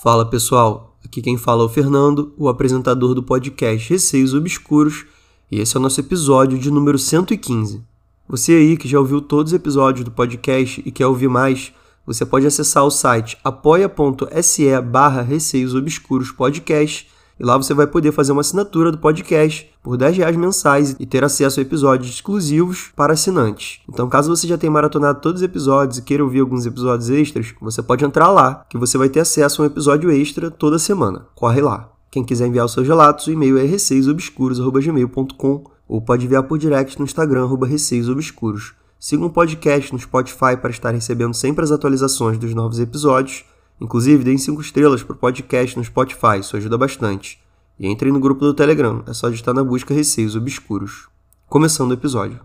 Fala pessoal, aqui quem fala é o Fernando, o apresentador do podcast Receios Obscuros, e esse é o nosso episódio de número 115. Você aí que já ouviu todos os episódios do podcast e quer ouvir mais, você pode acessar o site apoia.se barra Receios Obscuros Podcast e lá você vai poder fazer uma assinatura do podcast por 10 reais mensais e ter acesso a episódios exclusivos para assinantes. Então, caso você já tenha maratonado todos os episódios e queira ouvir alguns episódios extras, você pode entrar lá, que você vai ter acesso a um episódio extra toda semana. Corre lá. Quem quiser enviar os seus relatos, o e-mail é receiosobscuros.gmail.com ou pode enviar por direct no Instagram, arroba receiosobscuros. Siga o um podcast no Spotify para estar recebendo sempre as atualizações dos novos episódios Inclusive, deem 5 estrelas pro podcast no Spotify, isso ajuda bastante. E entrem no grupo do Telegram, é só digitar na busca Receios Obscuros. Começando o episódio.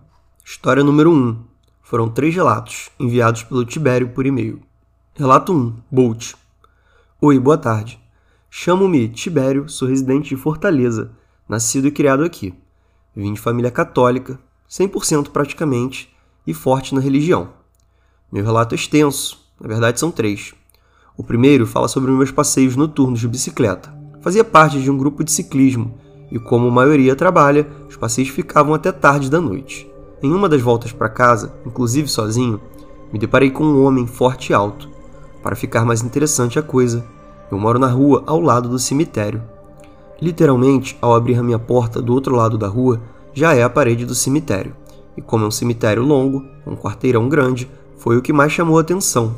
História número 1. Foram três relatos, enviados pelo Tibério por e-mail. Relato 1. Bolt. Oi, boa tarde. Chamo-me Tibério, sou residente de Fortaleza, nascido e criado aqui. Vim de família católica, 100% praticamente, e forte na religião. Meu relato é extenso, na verdade são três. O primeiro fala sobre meus passeios noturnos de bicicleta. Fazia parte de um grupo de ciclismo e, como a maioria trabalha, os passeios ficavam até tarde da noite. Em uma das voltas para casa, inclusive sozinho, me deparei com um homem forte e alto. Para ficar mais interessante a coisa, eu moro na rua ao lado do cemitério. Literalmente, ao abrir a minha porta do outro lado da rua, já é a parede do cemitério. E como é um cemitério longo, um quarteirão grande, foi o que mais chamou a atenção,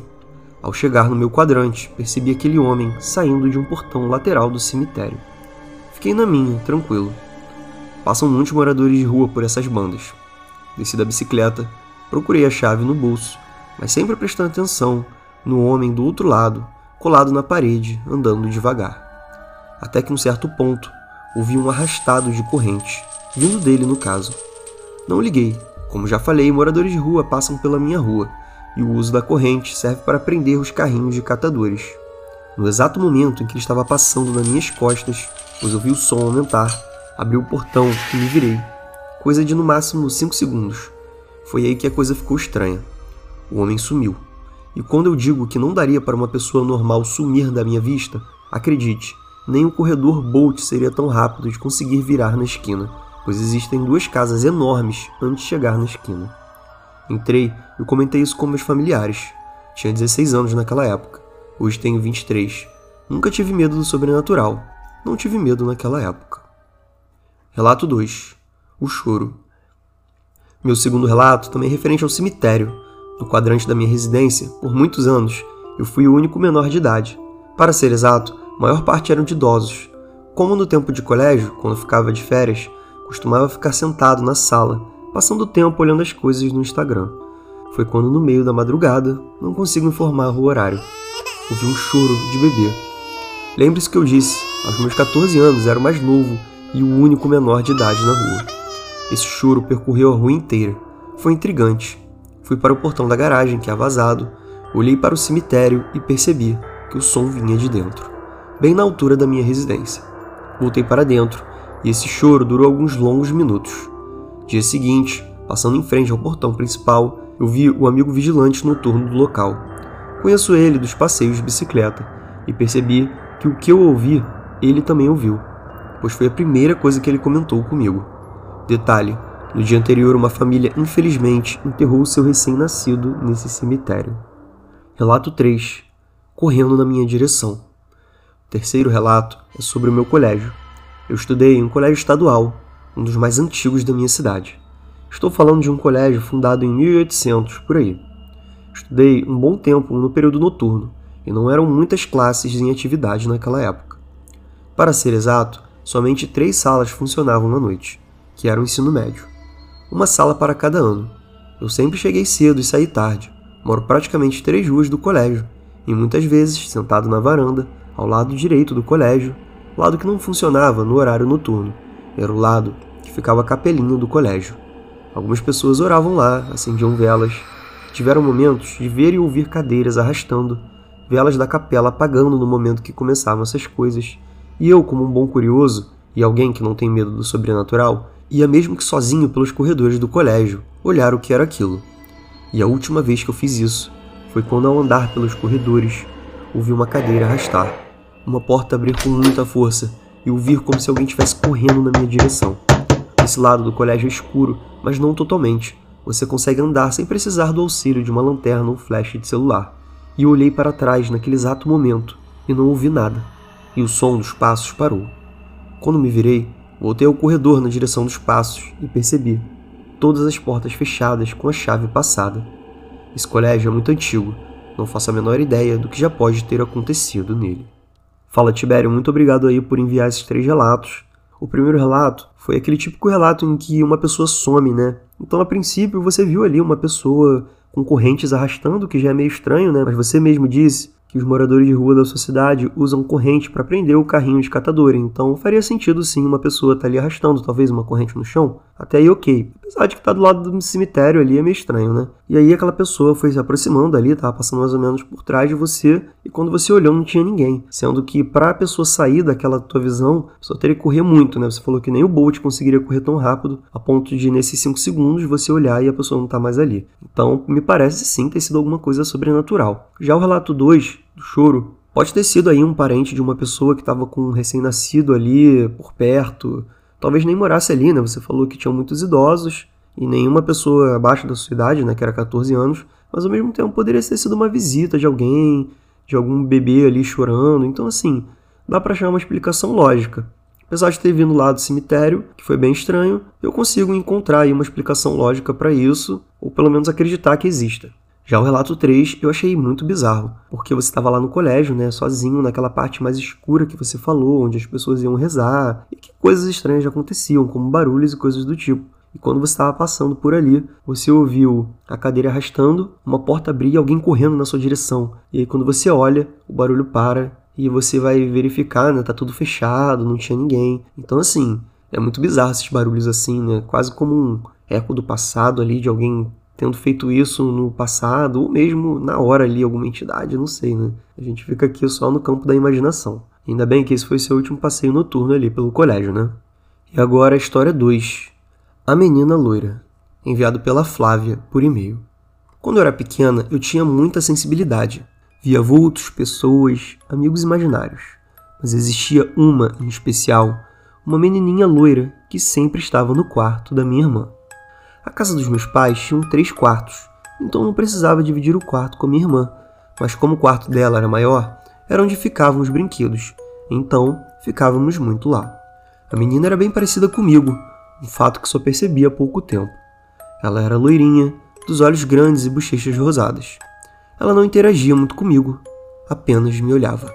ao chegar no meu quadrante, percebi aquele homem saindo de um portão lateral do cemitério. Fiquei na minha, tranquilo. Passam muitos moradores de rua por essas bandas. Desci da bicicleta, procurei a chave no bolso, mas sempre prestando atenção no homem do outro lado, colado na parede, andando devagar. Até que, um certo ponto, ouvi um arrastado de corrente, vindo dele no caso. Não liguei. Como já falei, moradores de rua passam pela minha rua e o uso da corrente serve para prender os carrinhos de catadores. No exato momento em que ele estava passando nas minhas costas, pois ouvi o som aumentar, abri o portão e me virei. Coisa de no máximo 5 segundos. Foi aí que a coisa ficou estranha. O homem sumiu. E quando eu digo que não daria para uma pessoa normal sumir da minha vista, acredite, nem o corredor Bolt seria tão rápido de conseguir virar na esquina, pois existem duas casas enormes antes de chegar na esquina. Entrei e comentei isso com meus familiares. Tinha 16 anos naquela época. Hoje tenho 23. Nunca tive medo do sobrenatural. Não tive medo naquela época. Relato 2. O choro. Meu segundo relato também é referente ao cemitério. No quadrante da minha residência, por muitos anos, eu fui o único menor de idade. Para ser exato, a maior parte eram de idosos. Como no tempo de colégio, quando ficava de férias, costumava ficar sentado na sala passando tempo olhando as coisas no Instagram. Foi quando, no meio da madrugada, não consigo informar o horário, ouvi um choro de bebê. Lembre-se que eu disse, aos meus 14 anos era o mais novo e o único menor de idade na rua. Esse choro percorreu a rua inteira. Foi intrigante. Fui para o portão da garagem, que é vazado, olhei para o cemitério e percebi que o som vinha de dentro, bem na altura da minha residência. Voltei para dentro e esse choro durou alguns longos minutos. Dia seguinte, passando em frente ao portão principal, eu vi o amigo vigilante noturno do local. Conheço ele dos passeios de bicicleta e percebi que o que eu ouvi, ele também ouviu, pois foi a primeira coisa que ele comentou comigo. Detalhe: no dia anterior, uma família infelizmente enterrou seu recém-nascido nesse cemitério. Relato 3 Correndo na minha direção. O terceiro relato é sobre o meu colégio. Eu estudei em um colégio estadual um dos mais antigos da minha cidade. Estou falando de um colégio fundado em 1800, por aí. Estudei um bom tempo no período noturno, e não eram muitas classes em atividade naquela época. Para ser exato, somente três salas funcionavam na noite, que era o ensino médio. Uma sala para cada ano. Eu sempre cheguei cedo e saí tarde. Moro praticamente três ruas do colégio, e muitas vezes sentado na varanda, ao lado direito do colégio, lado que não funcionava no horário noturno. Era o lado ficava a capelinha do colégio. Algumas pessoas oravam lá, acendiam velas. Tiveram momentos de ver e ouvir cadeiras arrastando, velas da capela apagando no momento que começavam essas coisas. E eu, como um bom curioso e alguém que não tem medo do sobrenatural, ia mesmo que sozinho pelos corredores do colégio olhar o que era aquilo. E a última vez que eu fiz isso foi quando, ao andar pelos corredores, ouvi uma cadeira arrastar. uma porta abrir com muita força e ouvir como se alguém estivesse correndo na minha direção. Esse lado do colégio é escuro, mas não totalmente. Você consegue andar sem precisar do auxílio de uma lanterna ou flash de celular. E eu olhei para trás naquele exato momento e não ouvi nada. E o som dos passos parou. Quando me virei, voltei ao corredor na direção dos passos e percebi todas as portas fechadas com a chave passada. Esse colégio é muito antigo, não faço a menor ideia do que já pode ter acontecido nele. Fala Tibério, muito obrigado aí por enviar esses três relatos. O primeiro relato foi aquele típico relato em que uma pessoa some, né? Então, a princípio, você viu ali uma pessoa com correntes arrastando, que já é meio estranho, né? Mas você mesmo disse que os moradores de rua da sua cidade usam corrente para prender o carrinho de catador, então faria sentido sim uma pessoa estar tá ali arrastando talvez uma corrente no chão. Até aí ok. Apesar de que tá do lado do cemitério ali é meio estranho, né? E aí aquela pessoa foi se aproximando ali, tava passando mais ou menos por trás de você, e quando você olhou não tinha ninguém. Sendo que para a pessoa sair daquela tua visão, pessoa teria que correr muito, né? Você falou que nem o Bolt conseguiria correr tão rápido, a ponto de nesses 5 segundos você olhar e a pessoa não tá mais ali. Então, me parece sim ter sido alguma coisa sobrenatural. Já o relato 2, do choro, pode ter sido aí um parente de uma pessoa que estava com um recém-nascido ali por perto, talvez nem morasse ali, né? Você falou que tinham muitos idosos e nenhuma pessoa abaixo da sua idade, né, que era 14 anos, mas ao mesmo tempo poderia ter sido uma visita de alguém, de algum bebê ali chorando. Então, assim, dá para achar uma explicação lógica. Apesar de ter vindo lá do cemitério, que foi bem estranho, eu consigo encontrar aí uma explicação lógica para isso, ou pelo menos acreditar que exista. Já o relato 3 eu achei muito bizarro, porque você estava lá no colégio, né, sozinho, naquela parte mais escura que você falou, onde as pessoas iam rezar, e que coisas estranhas aconteciam, como barulhos e coisas do tipo. E quando você estava passando por ali, você ouviu a cadeira arrastando, uma porta abrir e alguém correndo na sua direção. E aí quando você olha, o barulho para e você vai verificar, né, tá tudo fechado, não tinha ninguém. Então assim, é muito bizarro esses barulhos assim, né, quase como um eco do passado ali de alguém tendo feito isso no passado, ou mesmo na hora ali, alguma entidade, não sei, né? A gente fica aqui só no campo da imaginação. Ainda bem que esse foi seu último passeio noturno ali pelo colégio, né? E agora a história 2. A Menina Loira. Enviado pela Flávia por e-mail. Quando eu era pequena, eu tinha muita sensibilidade. Via vultos, pessoas, amigos imaginários. Mas existia uma, em especial, uma menininha loira que sempre estava no quarto da minha irmã. A casa dos meus pais tinha três quartos, então não precisava dividir o quarto com minha irmã, mas como o quarto dela era maior, era onde ficavam os brinquedos, então ficávamos muito lá. A menina era bem parecida comigo, um fato que só percebi há pouco tempo. Ela era loirinha, dos olhos grandes e bochechas rosadas. Ela não interagia muito comigo, apenas me olhava.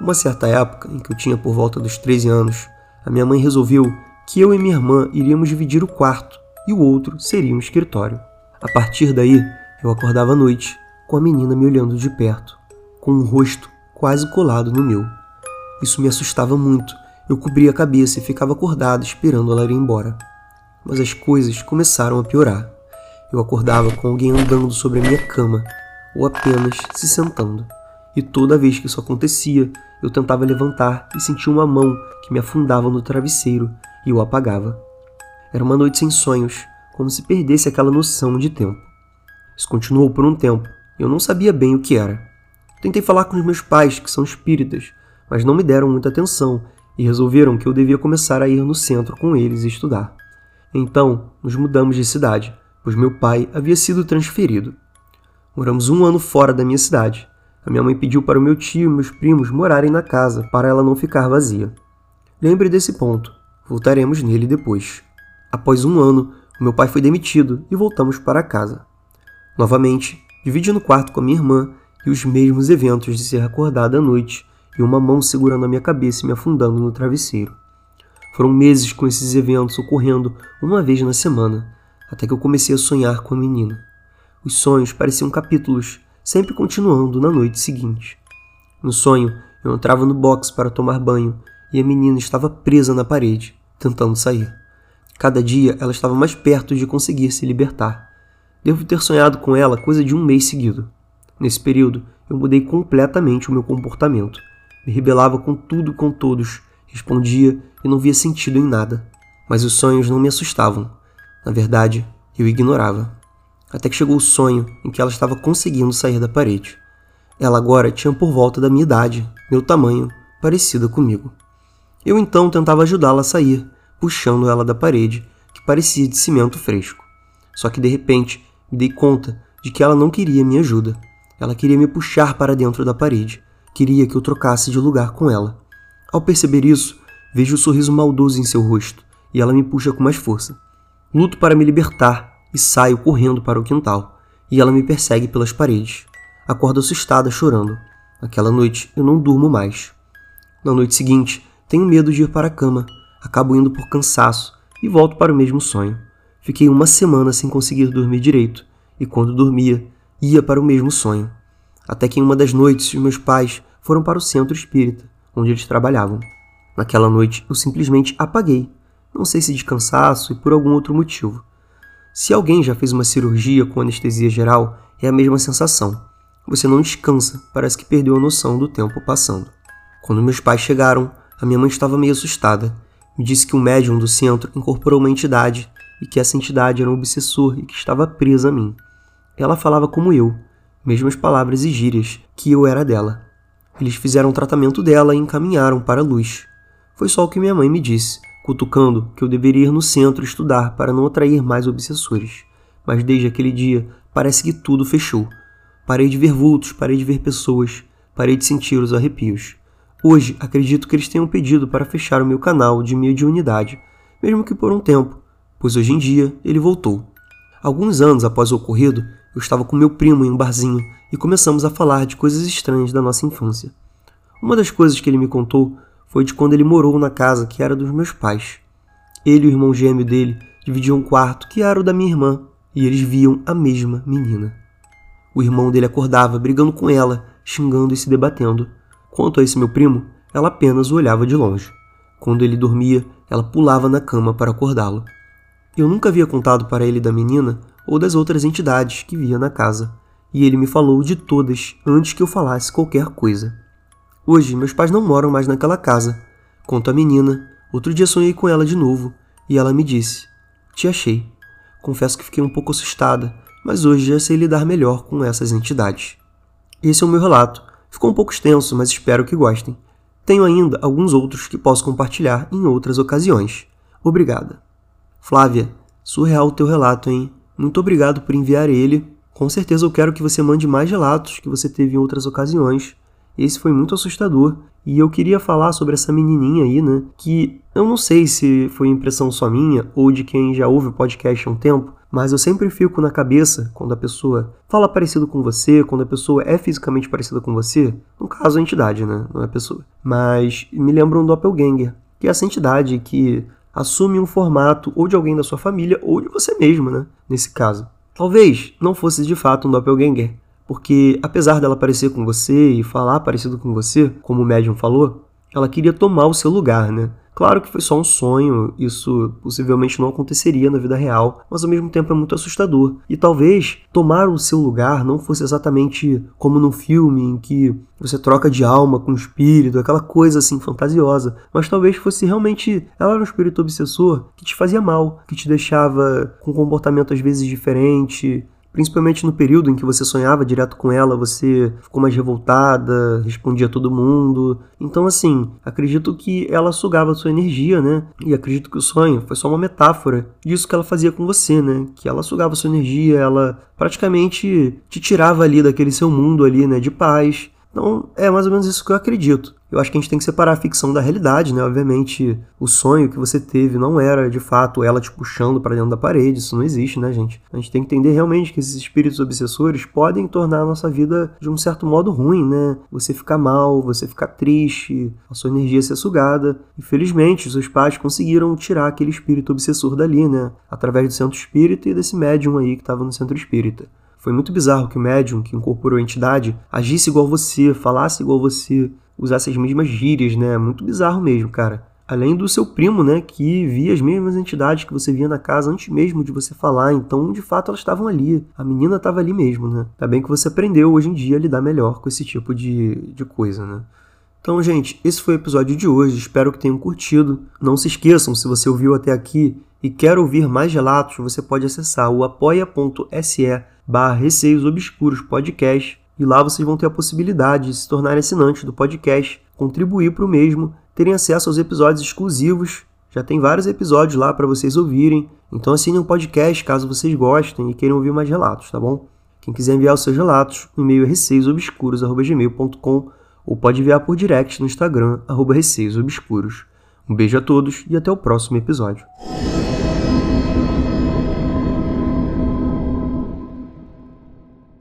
Uma certa época, em que eu tinha por volta dos 13 anos, a minha mãe resolveu que eu e minha irmã iríamos dividir o quarto e o outro seria um escritório. A partir daí, eu acordava à noite com a menina me olhando de perto, com um rosto quase colado no meu. Isso me assustava muito. Eu cobria a cabeça e ficava acordado esperando ela ir embora. Mas as coisas começaram a piorar. Eu acordava com alguém andando sobre a minha cama ou apenas se sentando. E toda vez que isso acontecia, eu tentava levantar e sentia uma mão que me afundava no travesseiro e eu apagava. Era uma noite sem sonhos, como se perdesse aquela noção de tempo. Isso continuou por um tempo, e eu não sabia bem o que era. Tentei falar com os meus pais, que são espíritas, mas não me deram muita atenção e resolveram que eu devia começar a ir no centro com eles e estudar. Então, nos mudamos de cidade, pois meu pai havia sido transferido. Moramos um ano fora da minha cidade. A minha mãe pediu para o meu tio e meus primos morarem na casa, para ela não ficar vazia. Lembre desse ponto. Voltaremos nele depois. Após um ano, meu pai foi demitido e voltamos para casa. Novamente, dividindo o quarto com a minha irmã e os mesmos eventos de ser acordada à noite e uma mão segurando a minha cabeça e me afundando no travesseiro. Foram meses com esses eventos ocorrendo uma vez na semana, até que eu comecei a sonhar com a menina. Os sonhos pareciam capítulos, sempre continuando na noite seguinte. No sonho, eu entrava no box para tomar banho e a menina estava presa na parede, tentando sair. Cada dia ela estava mais perto de conseguir se libertar. Devo ter sonhado com ela coisa de um mês seguido. Nesse período, eu mudei completamente o meu comportamento. Me rebelava com tudo e com todos, respondia e não via sentido em nada. Mas os sonhos não me assustavam. Na verdade, eu ignorava. Até que chegou o sonho em que ela estava conseguindo sair da parede. Ela agora tinha por volta da minha idade, meu tamanho parecida comigo. Eu então tentava ajudá-la a sair, puxando ela da parede, que parecia de cimento fresco. Só que de repente me dei conta de que ela não queria minha ajuda. Ela queria me puxar para dentro da parede, queria que eu trocasse de lugar com ela. Ao perceber isso, vejo o sorriso maldoso em seu rosto e ela me puxa com mais força. Luto para me libertar e saio correndo para o quintal, e ela me persegue pelas paredes. Acordo assustada, chorando. Aquela noite eu não durmo mais. Na noite seguinte, tenho medo de ir para a cama, acabo indo por cansaço e volto para o mesmo sonho. Fiquei uma semana sem conseguir dormir direito, e quando dormia, ia para o mesmo sonho. Até que em uma das noites, meus pais foram para o centro espírita, onde eles trabalhavam. Naquela noite, eu simplesmente apaguei, não sei se de cansaço e por algum outro motivo. Se alguém já fez uma cirurgia com anestesia geral, é a mesma sensação. Você não descansa, parece que perdeu a noção do tempo passando. Quando meus pais chegaram, a minha mãe estava meio assustada. Me disse que o médium do centro incorporou uma entidade e que essa entidade era um obsessor e que estava presa a mim. Ela falava como eu, mesmas palavras e gírias, que eu era dela. Eles fizeram o tratamento dela e encaminharam para a luz. Foi só o que minha mãe me disse, cutucando que eu deveria ir no centro estudar para não atrair mais obsessores. Mas desde aquele dia, parece que tudo fechou. Parei de ver vultos, parei de ver pessoas, parei de sentir os arrepios. Hoje, acredito que eles tenham pedido para fechar o meu canal de mediunidade, mesmo que por um tempo, pois hoje em dia ele voltou. Alguns anos após o ocorrido, eu estava com meu primo em um barzinho e começamos a falar de coisas estranhas da nossa infância. Uma das coisas que ele me contou foi de quando ele morou na casa que era dos meus pais. Ele e o irmão gêmeo dele dividiam um quarto que era o da minha irmã, e eles viam a mesma menina. O irmão dele acordava brigando com ela, xingando e se debatendo. Quanto a esse meu primo, ela apenas o olhava de longe. Quando ele dormia, ela pulava na cama para acordá-lo. Eu nunca havia contado para ele da menina ou das outras entidades que via na casa, e ele me falou de todas antes que eu falasse qualquer coisa. Hoje, meus pais não moram mais naquela casa. Conto a menina. Outro dia sonhei com ela de novo e ela me disse: Te achei. Confesso que fiquei um pouco assustada, mas hoje já sei lidar melhor com essas entidades. Esse é o meu relato. Ficou um pouco extenso, mas espero que gostem. Tenho ainda alguns outros que posso compartilhar em outras ocasiões. Obrigada. Flávia, surreal o teu relato, hein? Muito obrigado por enviar ele. Com certeza eu quero que você mande mais relatos que você teve em outras ocasiões. Esse foi muito assustador. E eu queria falar sobre essa menininha aí, né? Que eu não sei se foi impressão só minha ou de quem já ouve o podcast há um tempo, mas eu sempre fico na cabeça quando a pessoa fala parecido com você, quando a pessoa é fisicamente parecida com você, no caso a entidade, né? Não é a pessoa. Mas me lembra um doppelganger, que é essa entidade que assume um formato ou de alguém da sua família ou de você mesmo, né? Nesse caso. Talvez não fosse de fato um doppelganger, porque apesar dela parecer com você e falar parecido com você, como o médium falou, ela queria tomar o seu lugar, né? Claro que foi só um sonho, isso possivelmente não aconteceria na vida real, mas ao mesmo tempo é muito assustador. E talvez tomar o seu lugar não fosse exatamente como no filme em que você troca de alma com espírito, aquela coisa assim fantasiosa, mas talvez fosse realmente ela era um espírito obsessor que te fazia mal, que te deixava com um comportamento às vezes diferente, Principalmente no período em que você sonhava direto com ela, você ficou mais revoltada, respondia a todo mundo. Então, assim, acredito que ela sugava a sua energia, né? E acredito que o sonho foi só uma metáfora disso que ela fazia com você, né? Que ela sugava a sua energia, ela praticamente te tirava ali daquele seu mundo ali, né? De paz. Então, é mais ou menos isso que eu acredito. Eu acho que a gente tem que separar a ficção da realidade, né? Obviamente, o sonho que você teve não era de fato ela te puxando para dentro da parede, isso não existe, né, gente? A gente tem que entender realmente que esses espíritos obsessores podem tornar a nossa vida de um certo modo ruim, né? Você ficar mal, você ficar triste, a sua energia ser sugada. Infelizmente, os seus pais conseguiram tirar aquele espírito obsessor dali, né? Através do centro espírita e desse médium aí que estava no centro espírita. Foi muito bizarro que o médium que incorporou a entidade agisse igual você, falasse igual você, usasse as mesmas gírias, né? Muito bizarro mesmo, cara. Além do seu primo, né, que via as mesmas entidades que você via na casa antes mesmo de você falar, então de fato elas estavam ali. A menina estava ali mesmo, né? Tá bem que você aprendeu hoje em dia a lidar melhor com esse tipo de, de coisa, né? Então, gente, esse foi o episódio de hoje. Espero que tenham curtido. Não se esqueçam, se você ouviu até aqui e quer ouvir mais relatos, você pode acessar o apoia.se barra Receios Obscuros Podcast E lá vocês vão ter a possibilidade de se tornarem assinantes do podcast, contribuir para o mesmo, terem acesso aos episódios exclusivos. Já tem vários episódios lá para vocês ouvirem. Então assinem o podcast caso vocês gostem e queiram ouvir mais relatos, tá bom? Quem quiser enviar os seus relatos, o e-mail é receiosobscuros.gmail.com ou pode enviar por direct no Instagram, arroba receiosobscuros. Um beijo a todos e até o próximo episódio.